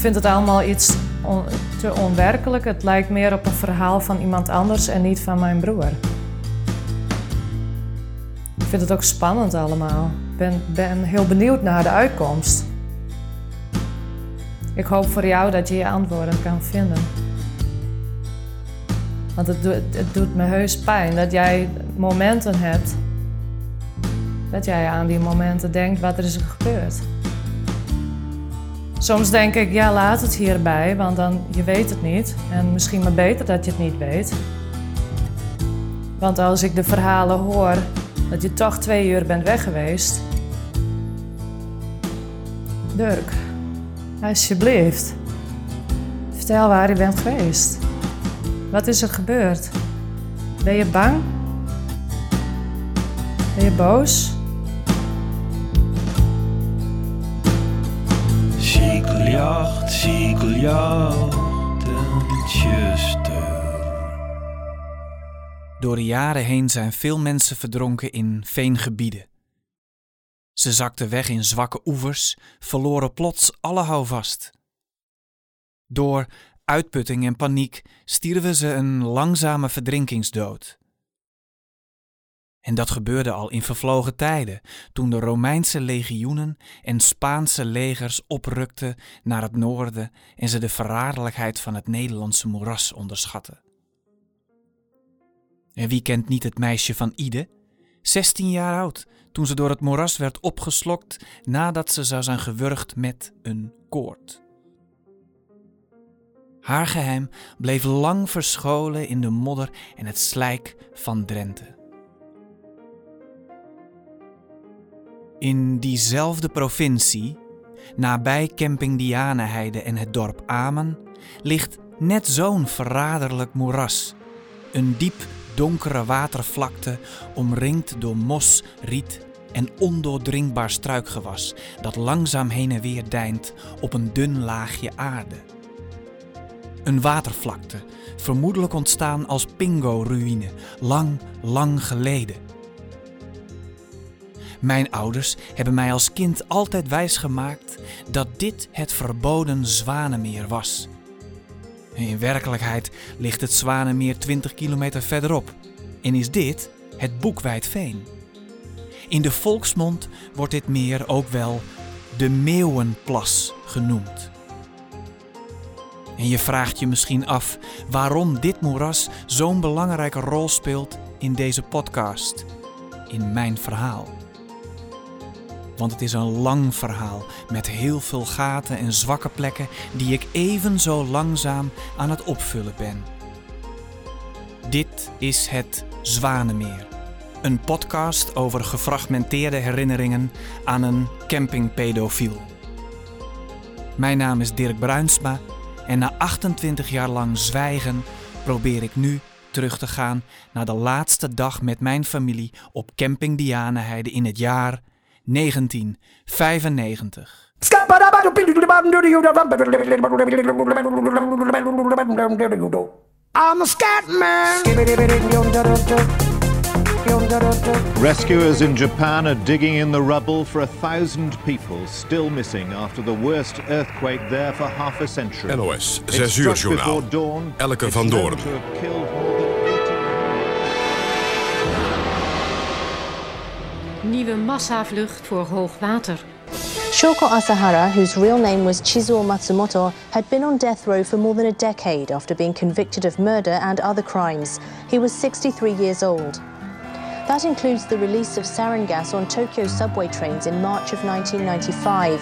Ik vind het allemaal iets te onwerkelijk. Het lijkt meer op een verhaal van iemand anders en niet van mijn broer. Ik vind het ook spannend allemaal. Ik ben, ben heel benieuwd naar de uitkomst. Ik hoop voor jou dat je je antwoorden kan vinden. Want het, het doet me heus pijn dat jij momenten hebt. Dat jij aan die momenten denkt, wat er is gebeurd. Soms denk ik, ja, laat het hierbij, want dan, je weet het niet. En misschien maar beter dat je het niet weet. Want als ik de verhalen hoor dat je toch twee uur bent weg geweest. Dirk, alsjeblieft. Vertel waar je bent geweest. Wat is er gebeurd? Ben je bang? Ben je boos? Een tjuster. Door de jaren heen zijn veel mensen verdronken in veengebieden. Ze zakten weg in zwakke oevers, verloren plots alle houvast. Door uitputting en paniek stierven ze een langzame verdrinkingsdood. En dat gebeurde al in vervlogen tijden, toen de Romeinse legioenen en Spaanse legers oprukten naar het noorden en ze de verraderlijkheid van het Nederlandse moeras onderschatten. En wie kent niet het meisje van Ide? 16 jaar oud, toen ze door het moeras werd opgeslokt nadat ze zou zijn gewurgd met een koord. Haar geheim bleef lang verscholen in de modder en het slijk van Drenthe. In diezelfde provincie, nabij camping Dianeheide en het dorp Amen, ligt net zo'n verraderlijk moeras. Een diep donkere watervlakte omringd door mos, riet en ondoordringbaar struikgewas dat langzaam heen en weer deint op een dun laagje aarde. Een watervlakte, vermoedelijk ontstaan als Pingo-ruïne, lang, lang geleden. Mijn ouders hebben mij als kind altijd wijsgemaakt dat dit het verboden Zwanemeer was. In werkelijkheid ligt het Zwanemeer 20 kilometer verderop en is dit het Boekwijdveen. In de volksmond wordt dit meer ook wel de Meeuwenplas genoemd. En je vraagt je misschien af waarom dit moeras zo'n belangrijke rol speelt in deze podcast, in mijn verhaal. Want het is een lang verhaal met heel veel gaten en zwakke plekken die ik even zo langzaam aan het opvullen ben. Dit is het Zwanemeer. Een podcast over gefragmenteerde herinneringen aan een campingpedofiel. Mijn naam is Dirk Bruinsma en na 28 jaar lang zwijgen probeer ik nu terug te gaan naar de laatste dag met mijn familie op camping Dianeheide in het jaar 1995. I'm a scat man. Rescuers in Japan are digging in the rubble for a thousand people still missing after the worst earthquake there for half a century. NOS, It 6 uur journaal. Elke van Doorn. Nieuwe massavlucht voor hoogwater. Shoko Asahara, whose real name was Chizuo Matsumoto, had been on death row for more than a decade after being convicted of murder and other crimes. He was 63 years old. That includes the release of sarin gas on Tokyo subway trains in March of 1995.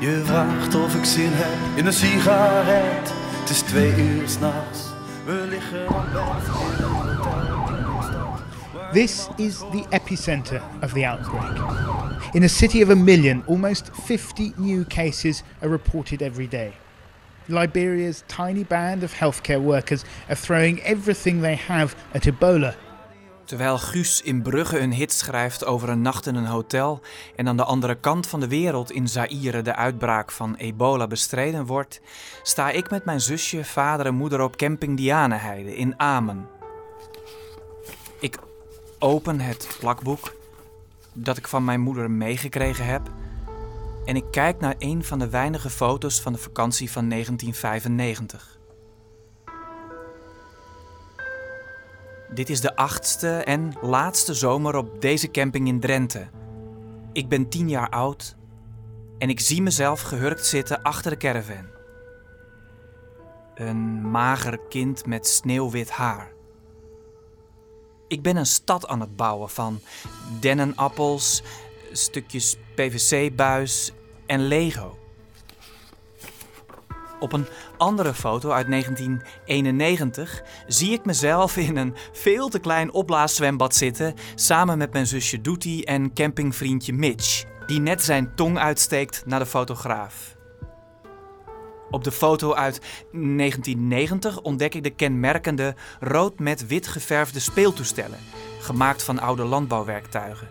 Je vraagt of ik zin heb in een sigaret. Het is twee uur s'nachts. We liggen aan bed. This is the epicenter of the outbreak. In a city of a million, almost 50 new cases are reported every day. Liberia's tiny band of healthcare workers are throwing everything they have at Ebola. Terwijl Guus in Brugge een hit schrijft over een nacht in een hotel en aan de andere kant van de wereld in Zaire de uitbraak van ebola bestreden wordt, sta ik met mijn zusje, vader en moeder op camping Dianeheide in Amen. Ik open het plakboek dat ik van mijn moeder meegekregen heb. en ik kijk naar een van de weinige foto's van de vakantie van 1995. Dit is de achtste en laatste zomer op deze camping in Drenthe. Ik ben tien jaar oud en ik zie mezelf gehurkt zitten achter de caravan. Een mager kind met sneeuwwit haar. Ik ben een stad aan het bouwen van dennenappels, stukjes PVC-buis en Lego. Op een andere foto uit 1991 zie ik mezelf in een veel te klein opblaaszwembad zitten samen met mijn zusje Doetie en campingvriendje Mitch, die net zijn tong uitsteekt naar de fotograaf. Op de foto uit 1990 ontdek ik de kenmerkende rood met wit geverfde speeltoestellen, gemaakt van oude landbouwwerktuigen.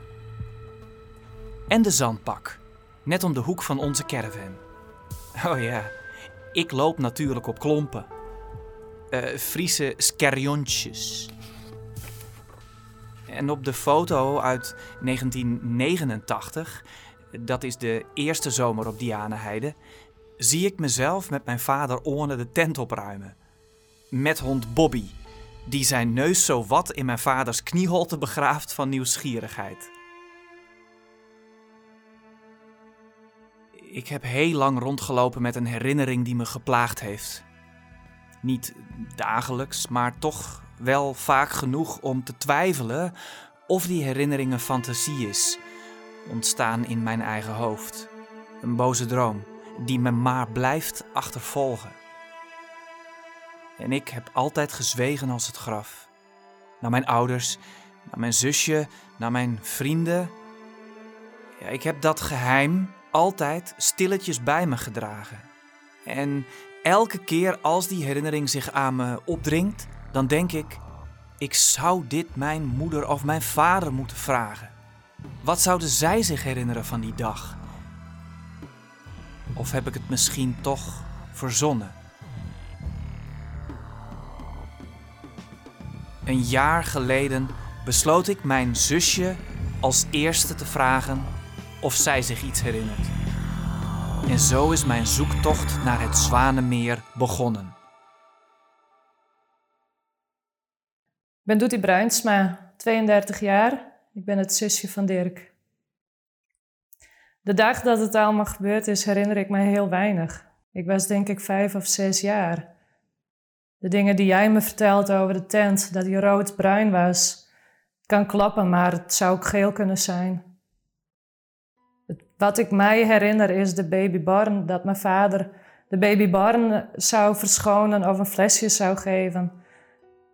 En de zandpak, net om de hoek van onze caravan. Oh ja, ik loop natuurlijk op klompen. Uh, Friese skerjontjes. En op de foto uit 1989, dat is de eerste zomer op Dianeheide, zie ik mezelf met mijn vader Orne de tent opruimen. Met hond Bobby, die zijn neus zo wat in mijn vaders knieholte begraaft van nieuwsgierigheid. Ik heb heel lang rondgelopen met een herinnering die me geplaagd heeft. Niet dagelijks, maar toch wel vaak genoeg om te twijfelen of die herinnering een fantasie is, ontstaan in mijn eigen hoofd. Een boze droom die me maar blijft achtervolgen. En ik heb altijd gezwegen als het graf. Naar mijn ouders, naar mijn zusje, naar mijn vrienden. Ja, ik heb dat geheim altijd stilletjes bij me gedragen. En elke keer als die herinnering zich aan me opdringt, dan denk ik: ik zou dit mijn moeder of mijn vader moeten vragen. Wat zouden zij zich herinneren van die dag? Of heb ik het misschien toch verzonnen? Een jaar geleden besloot ik mijn zusje als eerste te vragen of zij zich iets herinnert. En zo is mijn zoektocht naar het Zwanenmeer begonnen. Ik ben Doetie Bruinsma, 32 jaar. Ik ben het zusje van Dirk. De dag dat het allemaal gebeurd is, herinner ik me heel weinig. Ik was denk ik vijf of zes jaar. De dingen die jij me vertelt over de tent, dat die rood-bruin was, kan kloppen, maar het zou ook geel kunnen zijn. Wat ik mij herinner is de babyborn, dat mijn vader de babyborn zou verschonen of een flesje zou geven.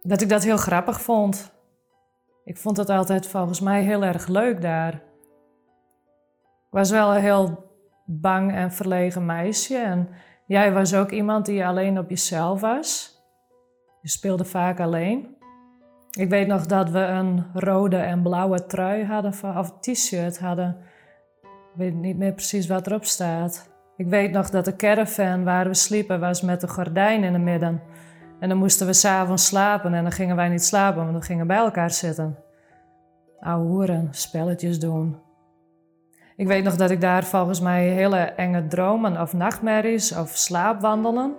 Dat ik dat heel grappig vond. Ik vond het altijd volgens mij heel erg leuk daar. Was wel een heel bang en verlegen meisje. En jij was ook iemand die alleen op jezelf was. Je speelde vaak alleen. Ik weet nog dat we een rode en blauwe trui hadden, of t-shirt hadden ik weet niet meer precies wat erop staat. Ik weet nog dat de caravan waar we sliepen was met de gordijn in het midden. En dan moesten we s'avonds slapen en dan gingen wij niet slapen, want we gingen bij elkaar zitten. Ouwe hoeren, spelletjes doen. Ik weet nog dat ik daar volgens mij hele enge dromen of nachtmerries of slaapwandelen.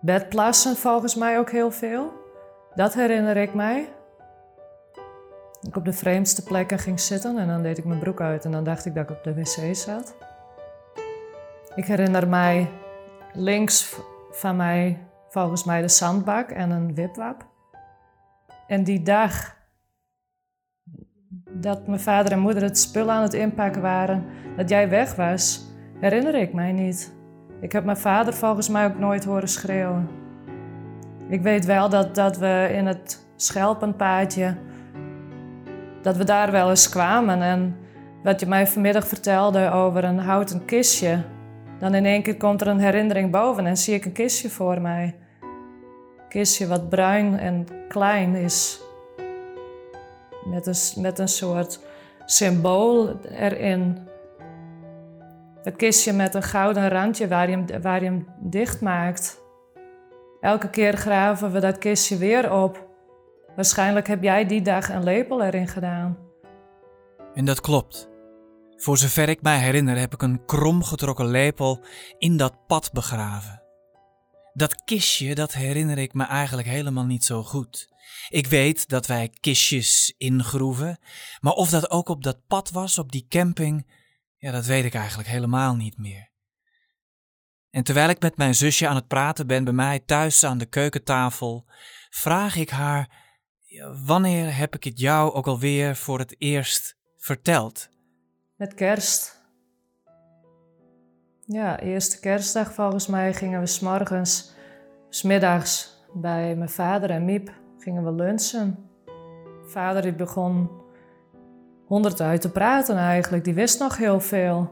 Bedplassen volgens mij ook heel veel. Dat herinner ik mij ik op de vreemdste plekken ging zitten en dan deed ik mijn broek uit en dan dacht ik dat ik op de wc zat. Ik herinner mij links van mij volgens mij de zandbak en een wipwap. En die dag dat mijn vader en moeder het spul aan het inpakken waren, dat jij weg was, herinner ik mij niet. Ik heb mijn vader volgens mij ook nooit horen schreeuwen. Ik weet wel dat, dat we in het schelpenpaadje dat we daar wel eens kwamen. En wat je mij vanmiddag vertelde over een houten kistje. Dan in één keer komt er een herinnering boven en zie ik een kistje voor mij. Een kistje wat bruin en klein is. Met een, met een soort symbool erin. Het kistje met een gouden randje waar je hem, waar je hem dicht maakt. Elke keer graven we dat kistje weer op. Waarschijnlijk heb jij die dag een lepel erin gedaan. En dat klopt. Voor zover ik mij herinner heb ik een kromgetrokken lepel in dat pad begraven. Dat kistje, dat herinner ik me eigenlijk helemaal niet zo goed. Ik weet dat wij kistjes ingroeven, maar of dat ook op dat pad was, op die camping, ja, dat weet ik eigenlijk helemaal niet meer. En terwijl ik met mijn zusje aan het praten ben bij mij thuis aan de keukentafel, vraag ik haar: Wanneer heb ik het jou ook alweer voor het eerst verteld? Met kerst. Ja, eerste kerstdag volgens mij gingen we s'morgens, smiddags bij mijn vader en Miep gingen we lunchen. Vader die begon honderd uit te praten eigenlijk, die wist nog heel veel.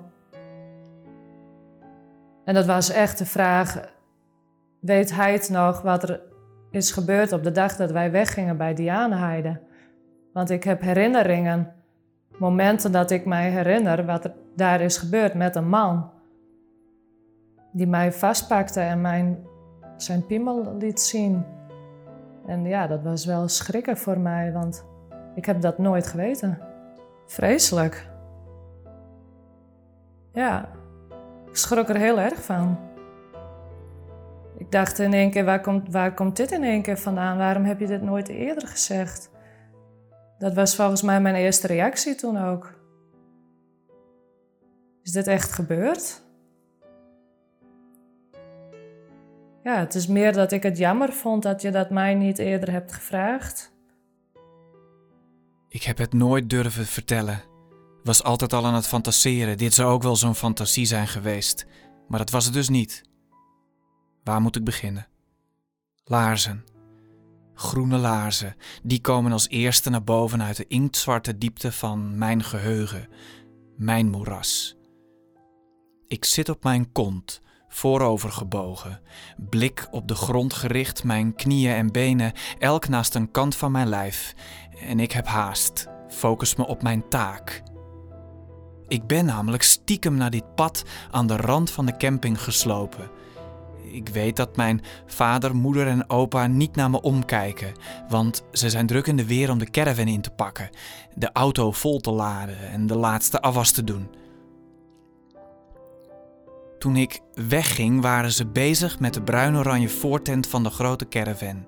En dat was echt de vraag, weet hij het nog wat er is gebeurd op de dag dat wij weggingen bij Dianeheide? Want ik heb herinneringen, momenten dat ik mij herinner wat er daar is gebeurd met een man. Die mij vastpakte en mijn, zijn piemel liet zien. En ja, dat was wel schrikken voor mij, want ik heb dat nooit geweten. Vreselijk. Ja, ik schrok er heel erg van. Ik dacht in één keer, waar komt, waar komt dit in één keer vandaan? Waarom heb je dit nooit eerder gezegd? Dat was volgens mij mijn eerste reactie toen ook. Is dit echt gebeurd? Ja, het is meer dat ik het jammer vond dat je dat mij niet eerder hebt gevraagd. Ik heb het nooit durven vertellen. Was altijd al aan het fantaseren. Dit zou ook wel zo'n fantasie zijn geweest. Maar dat was het dus niet. Waar moet ik beginnen? Laarzen. Groene laarzen, die komen als eerste naar boven uit de inktzwarte diepte van mijn geheugen, mijn moeras. Ik zit op mijn kont, voorover gebogen, blik op de grond gericht, mijn knieën en benen elk naast een kant van mijn lijf. En ik heb haast, focus me op mijn taak. Ik ben namelijk stiekem naar dit pad aan de rand van de camping geslopen. Ik weet dat mijn vader, moeder en opa niet naar me omkijken, want ze zijn druk in de weer om de caravan in te pakken, de auto vol te laden en de laatste afwas te doen. Toen ik wegging, waren ze bezig met de bruin-oranje voortent van de grote caravan.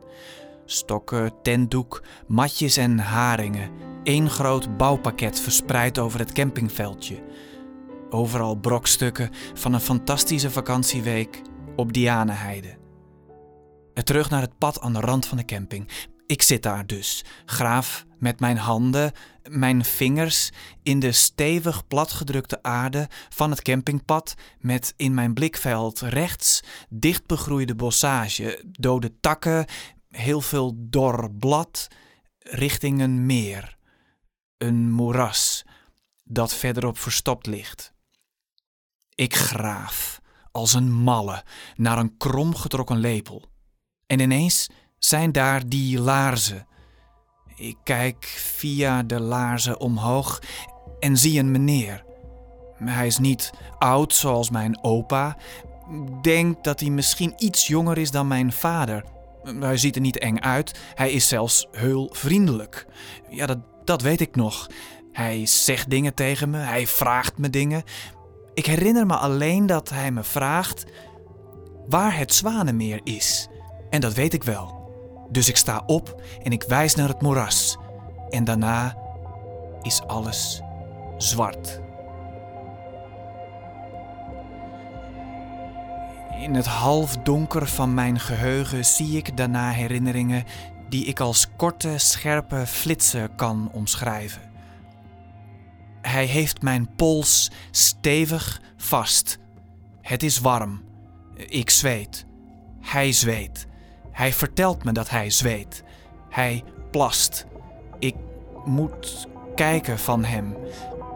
Stokken, tentdoek, matjes en haringen. Eén groot bouwpakket verspreid over het campingveldje. Overal brokstukken van een fantastische vakantieweek op Dianeheide. Terug naar het pad aan de rand van de camping. Ik zit daar dus, graaf met mijn handen, mijn vingers in de stevig platgedrukte aarde van het campingpad, met in mijn blikveld rechts dichtbegroeide bossage, dode takken, heel veel dor blad, richting een meer, een moeras dat verderop verstopt ligt. Ik graaf als een malle naar een kromgetrokken lepel. En ineens zijn daar die laarzen. Ik kijk via de laarzen omhoog en zie een meneer. Hij is niet oud zoals mijn opa. Denk dat hij misschien iets jonger is dan mijn vader. Hij ziet er niet eng uit. Hij is zelfs heel vriendelijk. Ja, dat, dat weet ik nog. Hij zegt dingen tegen me. Hij vraagt me dingen. Ik herinner me alleen dat hij me vraagt waar het Zwanenmeer is. En dat weet ik wel. Dus ik sta op en ik wijs naar het moeras. En daarna is alles zwart. In het halfdonker van mijn geheugen zie ik daarna herinneringen die ik als korte, scherpe flitsen kan omschrijven. Hij heeft mijn pols stevig vast. Het is warm. Ik zweet. Hij zweet. Hij vertelt me dat hij zweet. Hij plast. Ik moet kijken van hem.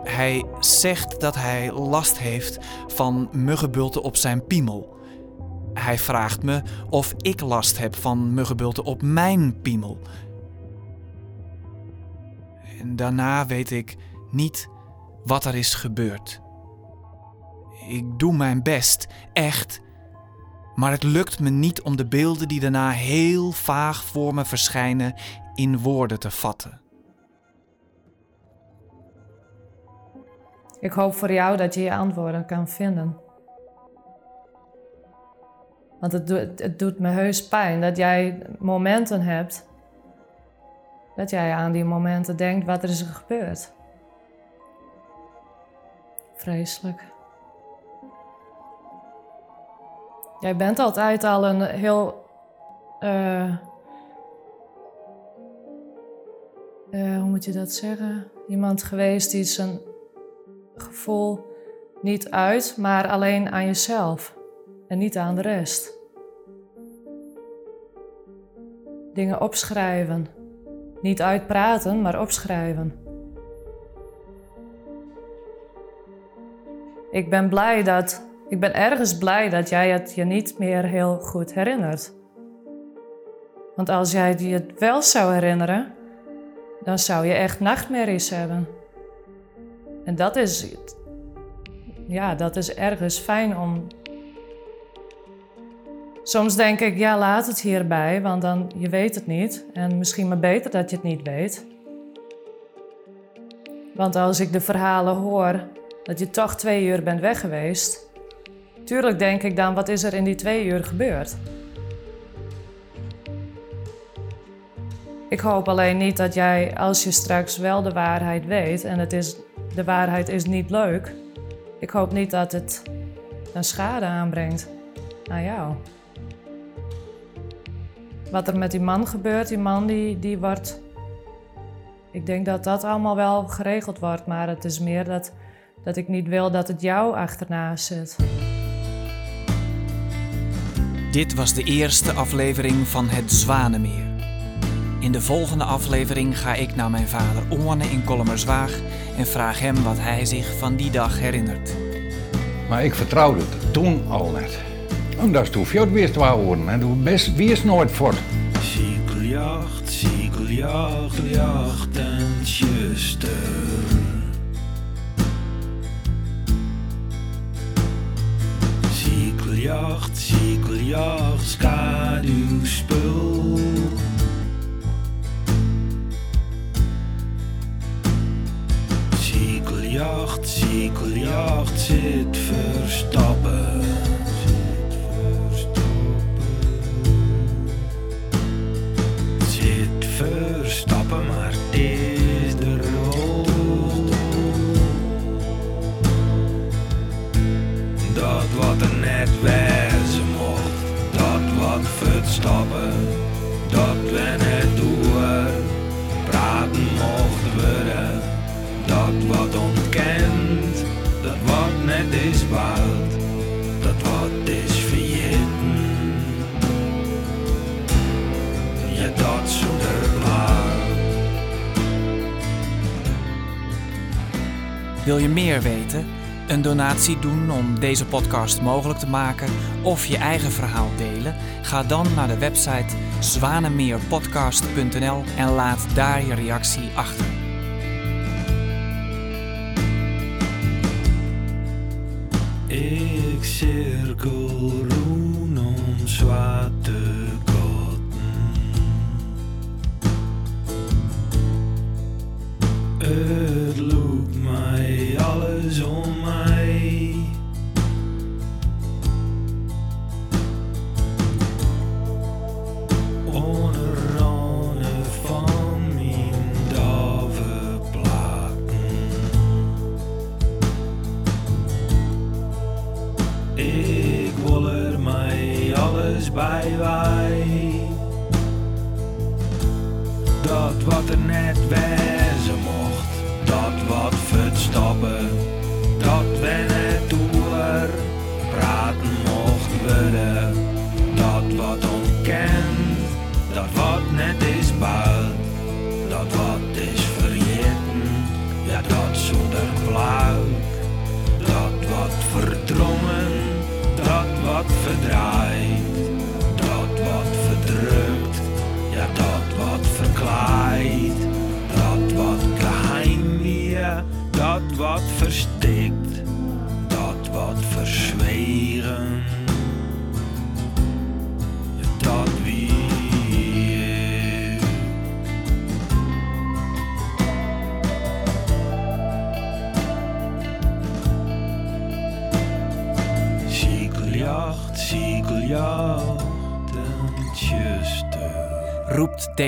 Hij zegt dat hij last heeft van muggenbulten op zijn piemel. Hij vraagt me of ik last heb van muggenbulten op mijn piemel. En daarna weet ik niet wat er is gebeurd. Ik doe mijn best, echt. Maar het lukt me niet om de beelden die daarna heel vaag voor me verschijnen in woorden te vatten. Ik hoop voor jou dat je je antwoorden kan vinden. Want het doet, het doet me heus pijn dat jij momenten hebt. Dat jij aan die momenten denkt, wat er is gebeurd. Vreselijk. Jij bent altijd al een heel. eh, eh, hoe moet je dat zeggen? Iemand geweest die zijn gevoel niet uit, maar alleen aan jezelf en niet aan de rest. Dingen opschrijven. Niet uitpraten, maar opschrijven. Ik ben blij dat. Ik ben ergens blij dat jij het je niet meer heel goed herinnert. Want als jij je het wel zou herinneren, dan zou je echt nachtmerries hebben. En dat is. Ja, dat is ergens fijn om. Soms denk ik, ja, laat het hierbij, want dan je weet het niet. En misschien maar beter dat je het niet weet. Want als ik de verhalen hoor dat je toch twee uur bent weg geweest, tuurlijk denk ik dan, wat is er in die twee uur gebeurd? Ik hoop alleen niet dat jij, als je straks wel de waarheid weet en het is, de waarheid is niet leuk, ik hoop niet dat het een schade aanbrengt aan jou. Wat er met die man gebeurt, die man die, die wordt. Ik denk dat dat allemaal wel geregeld wordt, maar het is meer dat, dat ik niet wil dat het jou achterna zit. Dit was de eerste aflevering van Het Zwanemeer. In de volgende aflevering ga ik naar mijn vader Oane in Kollemerswaag en vraag hem wat hij zich van die dag herinnert. Maar ik vertrouwde het toen al net. En dat is toen veel weer te horen. En toen best weer nooit voor. Ziekeljacht, ziekeljacht, jacht en zuster. Ziekeljacht, ziekeljacht, schaduwspul. Ziekeljacht, ziekeljacht, zit verstappen. Wil je meer weten? Een donatie doen om deze podcast mogelijk te maken of je eigen verhaal delen? Ga dan naar de website zwanemeerpodcast.nl en laat daar je reactie achter. Ik cirkel zwarte.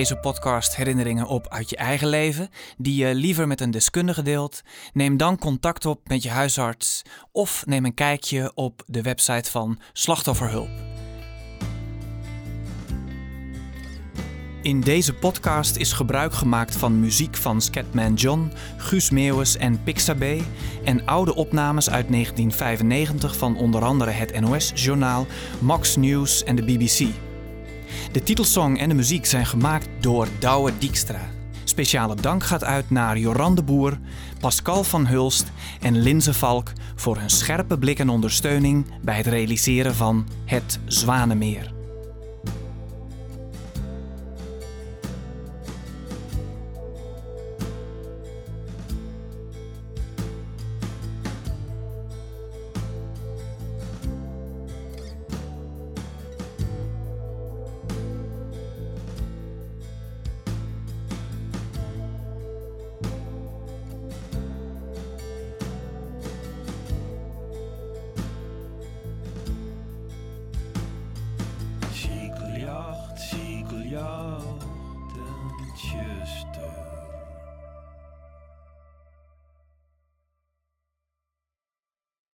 Deze podcast herinneringen op uit je eigen leven, die je liever met een deskundige deelt? Neem dan contact op met je huisarts of neem een kijkje op de website van Slachtofferhulp. In deze podcast is gebruik gemaakt van muziek van Scatman John, Guus Meeuwis en Pixabay en oude opnames uit 1995 van onder andere het NOS-journaal, Max News en de BBC. De titelsong en de muziek zijn gemaakt door Douwe Dijkstra. Speciale dank gaat uit naar Joran de Boer, Pascal van Hulst en Linze Valk voor hun scherpe blik en ondersteuning bij het realiseren van Het Zwanemeer.